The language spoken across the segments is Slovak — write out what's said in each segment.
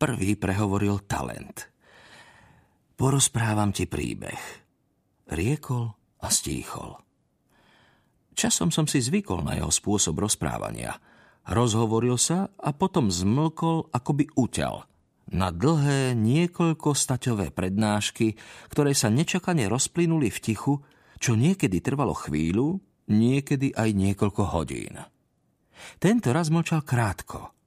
prvý prehovoril talent. Porozprávam ti príbeh. Riekol a stíchol. Časom som si zvykol na jeho spôsob rozprávania. Rozhovoril sa a potom zmlkol, ako by uťal. Na dlhé, niekoľko staťové prednášky, ktoré sa nečakane rozplynuli v tichu, čo niekedy trvalo chvíľu, niekedy aj niekoľko hodín. Tento raz mlčal krátko.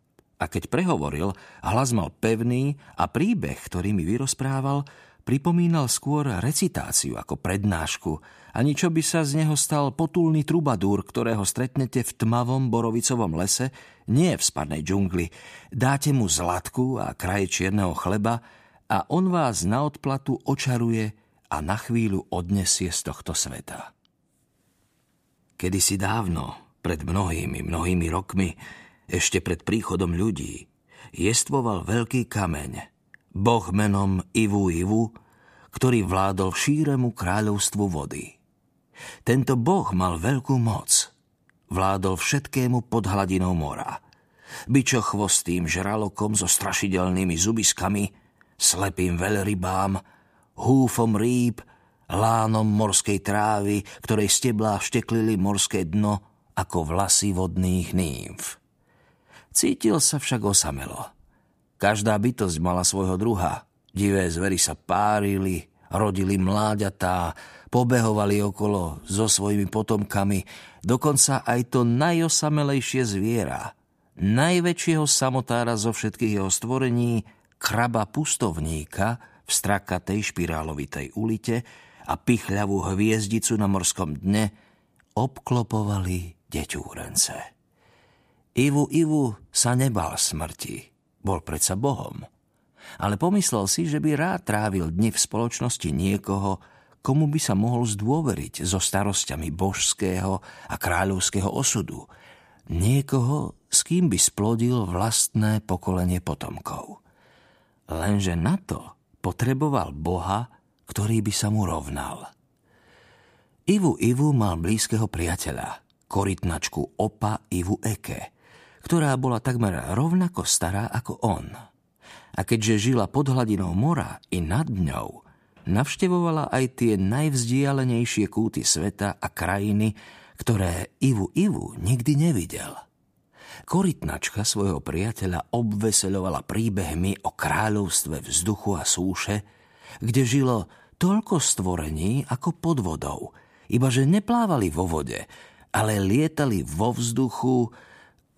A keď prehovoril, hlas mal pevný a príbeh, ktorý mi vyrozprával, pripomínal skôr recitáciu ako prednášku, ani čo by sa z neho stal potulný trubadúr, ktorého stretnete v tmavom borovicovom lese, nie v spadnej džungli. Dáte mu zlatku a kraje čierneho chleba a on vás na odplatu očaruje a na chvíľu odnesie z tohto sveta. Kedysi dávno, pred mnohými, mnohými rokmi, ešte pred príchodom ľudí, jestvoval veľký kameň, boh menom Ivu Ivu, ktorý vládol šíremu kráľovstvu vody. Tento boh mal veľkú moc. Vládol všetkému pod hladinou mora. chvostým žralokom so strašidelnými zubiskami, slepým veľrybám, húfom rýb, lánom morskej trávy, ktorej steblá šteklili morské dno ako vlasy vodných nymf. Cítil sa však osamelo. Každá bytosť mala svojho druha. Divé zvery sa párili, rodili mláďatá, pobehovali okolo so svojimi potomkami, dokonca aj to najosamelejšie zviera, najväčšieho samotára zo všetkých jeho stvorení, kraba pustovníka v strakatej špirálovitej ulite a pichľavú hviezdicu na morskom dne obklopovali deťúrence. Ivu Ivu sa nebal smrti, bol predsa Bohom ale pomyslel si, že by rád trávil dni v spoločnosti niekoho, komu by sa mohol zdôveriť so starosťami božského a kráľovského osudu. Niekoho, s kým by splodil vlastné pokolenie potomkov. Lenže na to potreboval Boha, ktorý by sa mu rovnal. Ivu Ivu mal blízkeho priateľa, korytnačku Opa Ivu Eke, ktorá bola takmer rovnako stará ako on – a keďže žila pod hladinou mora i nad ňou, navštevovala aj tie najvzdialenejšie kúty sveta a krajiny, ktoré Ivu Ivu nikdy nevidel. Korytnačka svojho priateľa obveseľovala príbehmi o kráľovstve vzduchu a súše, kde žilo toľko stvorení ako pod vodou, iba že neplávali vo vode, ale lietali vo vzduchu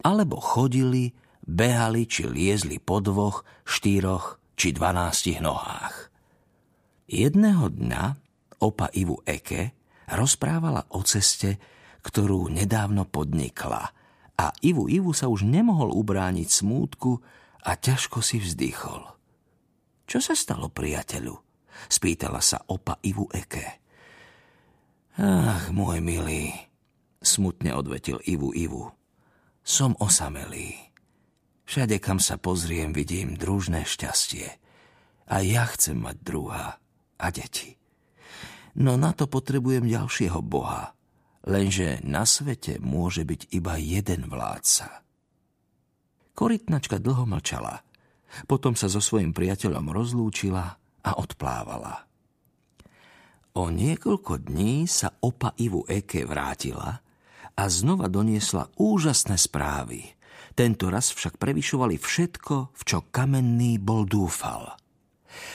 alebo chodili behali či liezli po dvoch, štyroch či dvanástich nohách. Jedného dňa opa Ivu Eke rozprávala o ceste, ktorú nedávno podnikla a Ivu Ivu sa už nemohol ubrániť smútku a ťažko si vzdychol. Čo sa stalo, priateľu? Spýtala sa opa Ivu Eke. Ach, môj milý, smutne odvetil Ivu Ivu. Som osamelý. Všade, kam sa pozriem, vidím družné šťastie. A ja chcem mať druha a deti. No na to potrebujem ďalšieho Boha, lenže na svete môže byť iba jeden vládca. Korytnačka dlho mlčala, potom sa so svojim priateľom rozlúčila a odplávala. O niekoľko dní sa opa Ivu Eke vrátila a znova doniesla úžasné správy – tento raz však prevyšovali všetko, v čo kamenný bol dúfal.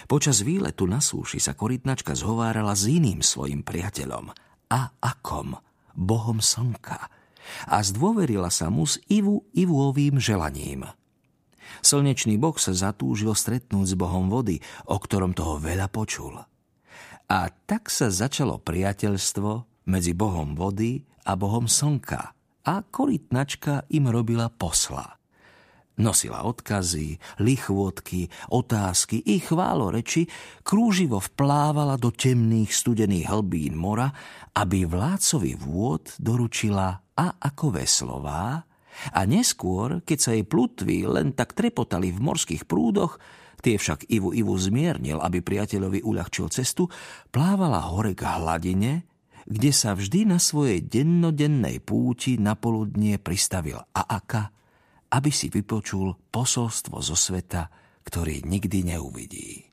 Počas výletu na súši sa korytnačka zhovárala s iným svojim priateľom, a akom, bohom slnka, a zdôverila sa mu s Ivu Ivuovým želaním. Slnečný boh sa zatúžil stretnúť s bohom vody, o ktorom toho veľa počul. A tak sa začalo priateľstvo medzi bohom vody a bohom slnka – a korytnačka im robila posla. Nosila odkazy, lichvotky, otázky i chváloreči, krúživo vplávala do temných studených hlbín mora, aby vládcovi vôd doručila a ako veslová, a neskôr, keď sa jej plutvy len tak trepotali v morských prúdoch, tie však Ivu Ivu zmiernil, aby priateľovi uľahčil cestu, plávala hore k hladine, kde sa vždy na svojej dennodennej púti na poludnie pristavil Aaka, aby si vypočul posolstvo zo sveta, ktorý nikdy neuvidí.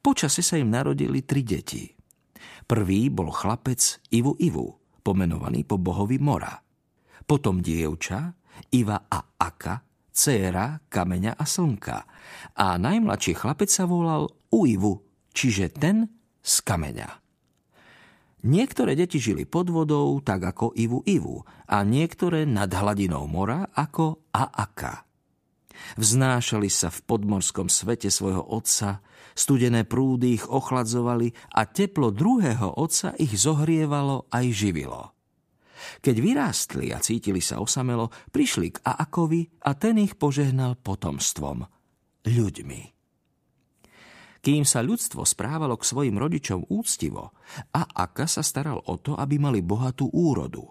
Počase sa im narodili tri deti. Prvý bol chlapec Ivu Ivu, pomenovaný po bohovi Mora. Potom dievča Iva a Aka, dcéra kameňa a slnka. A najmladší chlapec sa volal Uivu, čiže ten z kameňa. Niektoré deti žili pod vodou, tak ako Ivu Ivu, a niektoré nad hladinou mora ako Aaka. Vznášali sa v podmorskom svete svojho otca, studené prúdy ich ochladzovali a teplo druhého otca ich zohrievalo aj živilo. Keď vyrástli a cítili sa osamelo, prišli k Aakovi a ten ich požehnal potomstvom, ľuďmi. Kým sa ľudstvo správalo k svojim rodičom úctivo, a Aka sa staral o to, aby mali bohatú úrodu.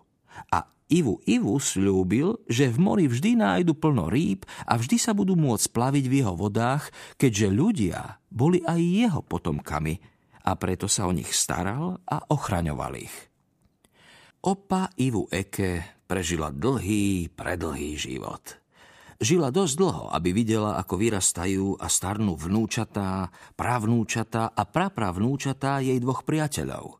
A Ivu Ivu slúbil, že v mori vždy nájdu plno rýb a vždy sa budú môcť plaviť v jeho vodách, keďže ľudia boli aj jeho potomkami a preto sa o nich staral a ochraňoval ich. Opa Ivu Eke prežila dlhý, predlhý život. Žila dosť dlho, aby videla, ako vyrastajú a starnú vnúčatá, pravnúčatá a prapravnúčatá jej dvoch priateľov –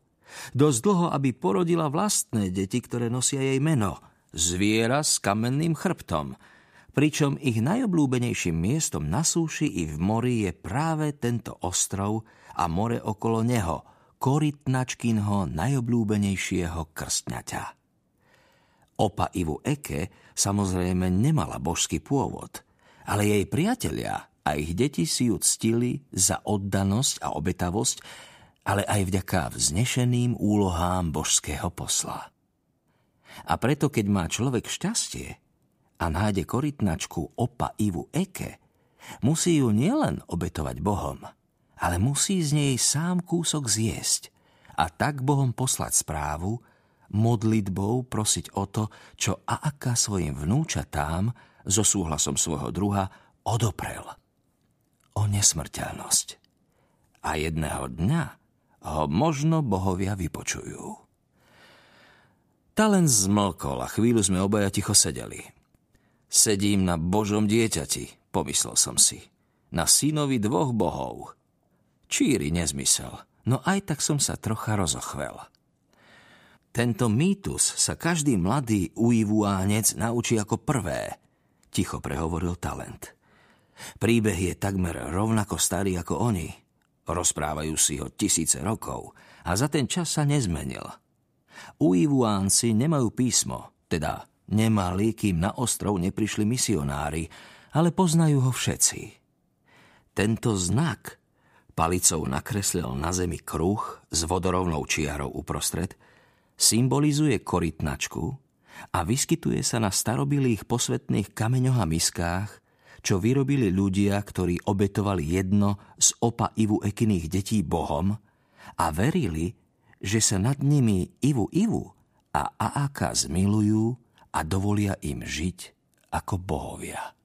Dosť dlho, aby porodila vlastné deti, ktoré nosia jej meno. Zviera s kamenným chrbtom. Pričom ich najobľúbenejším miestom na súši i v mori je práve tento ostrov a more okolo neho, korytnačkinho najobľúbenejšieho krstňaťa. Opa Ivu Eke samozrejme nemala božský pôvod, ale jej priatelia a ich deti si ju ctili za oddanosť a obetavosť, ale aj vďaka vznešeným úlohám božského posla. A preto, keď má človek šťastie a nájde korytnačku opa Ivu Eke, musí ju nielen obetovať Bohom, ale musí z nej sám kúsok zjesť a tak Bohom poslať správu, modlitbou prosiť o to, čo Aaka svojim vnúčatám so súhlasom svojho druha odoprel. O nesmrteľnosť. A jedného dňa ho možno bohovia vypočujú. Talent zmlkol a chvíľu sme obaja ticho sedeli. Sedím na Božom dieťati, pomyslel som si. Na synovi dvoch bohov. Číri nezmysel, no aj tak som sa trocha rozochvel. Tento mýtus sa každý mladý uivúánec naučí ako prvé, ticho prehovoril talent. Príbeh je takmer rovnako starý ako oni, Rozprávajú si ho tisíce rokov a za ten čas sa nezmenil. Uivuánci nemajú písmo, teda nemali, kým na ostrov neprišli misionári, ale poznajú ho všetci. Tento znak palicou nakreslil na zemi kruh s vodorovnou čiarou uprostred, symbolizuje korytnačku a vyskytuje sa na starobilých posvetných kameňoch a miskách, čo vyrobili ľudia, ktorí obetovali jedno z opa Ivu Ekiných detí Bohom a verili, že sa nad nimi Ivu Ivu a Aaka zmilujú a dovolia im žiť ako bohovia.